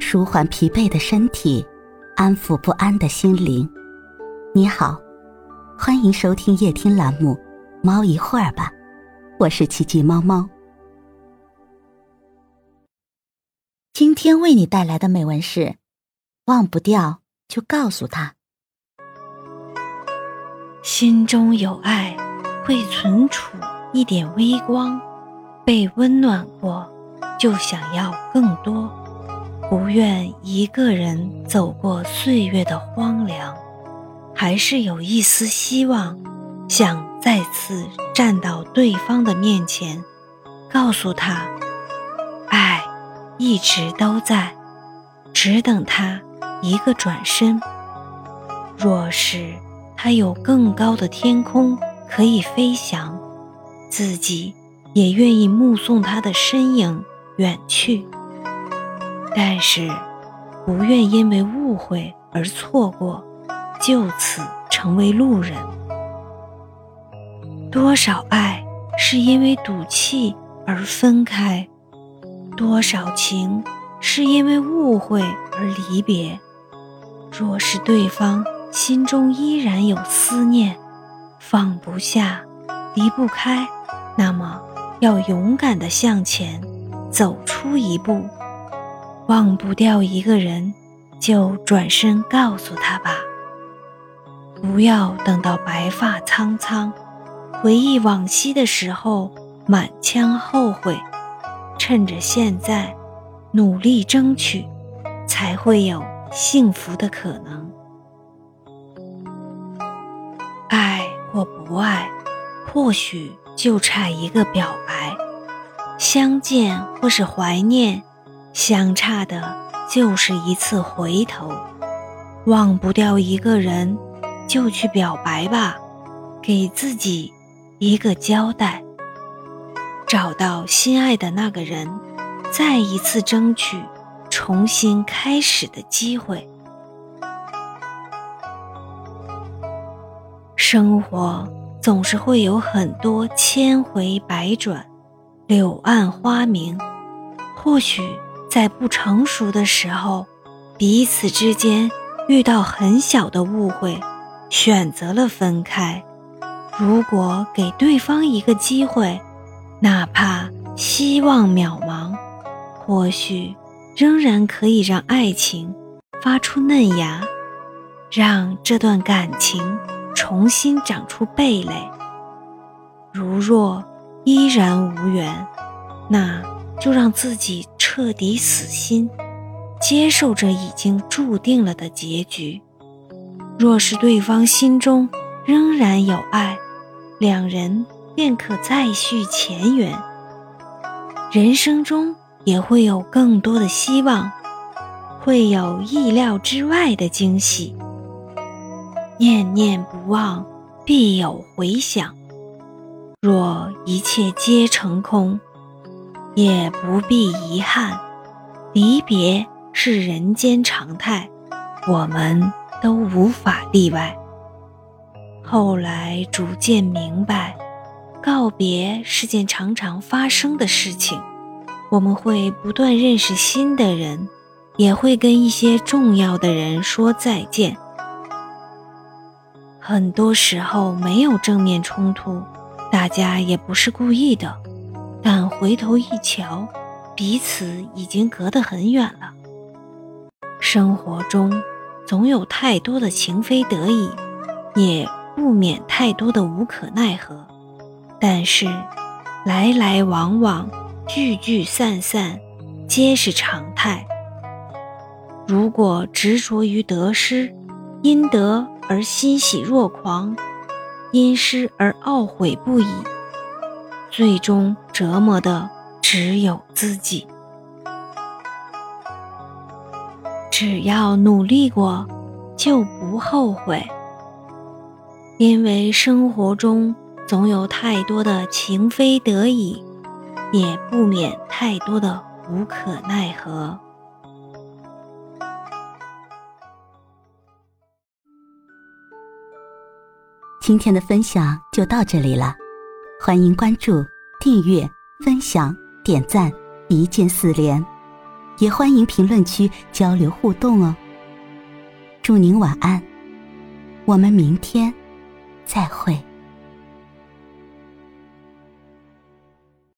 舒缓疲惫的身体，安抚不安的心灵。你好，欢迎收听夜听栏目《猫一会儿吧》，我是奇迹猫猫。今天为你带来的美文是：忘不掉就告诉他，心中有爱会存储一点微光，被温暖过就想要更多。不愿一个人走过岁月的荒凉，还是有一丝希望，想再次站到对方的面前，告诉他，爱一直都在，只等他一个转身。若是他有更高的天空可以飞翔，自己也愿意目送他的身影远去。但是，不愿因为误会而错过，就此成为路人。多少爱是因为赌气而分开，多少情是因为误会而离别。若是对方心中依然有思念，放不下，离不开，那么要勇敢地向前走出一步。忘不掉一个人，就转身告诉他吧。不要等到白发苍苍，回忆往昔的时候满腔后悔。趁着现在，努力争取，才会有幸福的可能。爱或不爱，或许就差一个表白；相见或是怀念。相差的就是一次回头，忘不掉一个人，就去表白吧，给自己一个交代。找到心爱的那个人，再一次争取重新开始的机会。生活总是会有很多千回百转，柳暗花明，或许。在不成熟的时候，彼此之间遇到很小的误会，选择了分开。如果给对方一个机会，哪怕希望渺茫，或许仍然可以让爱情发出嫩芽，让这段感情重新长出蓓蕾。如若依然无缘，那就让自己。彻底死心，接受这已经注定了的结局。若是对方心中仍然有爱，两人便可再续前缘。人生中也会有更多的希望，会有意料之外的惊喜。念念不忘，必有回响。若一切皆成空。也不必遗憾，离别是人间常态，我们都无法例外。后来逐渐明白，告别是件常常发生的事情。我们会不断认识新的人，也会跟一些重要的人说再见。很多时候没有正面冲突，大家也不是故意的。但回头一瞧，彼此已经隔得很远了。生活中总有太多的情非得已，也不免太多的无可奈何。但是，来来往往、聚聚散散，皆是常态。如果执着于得失，因得而欣喜若狂，因失而懊悔不已。最终折磨的只有自己。只要努力过，就不后悔。因为生活中总有太多的情非得已，也不免太多的无可奈何。今天的分享就到这里了。欢迎关注、订阅、分享、点赞，一键四连。也欢迎评论区交流互动哦。祝您晚安，我们明天再会。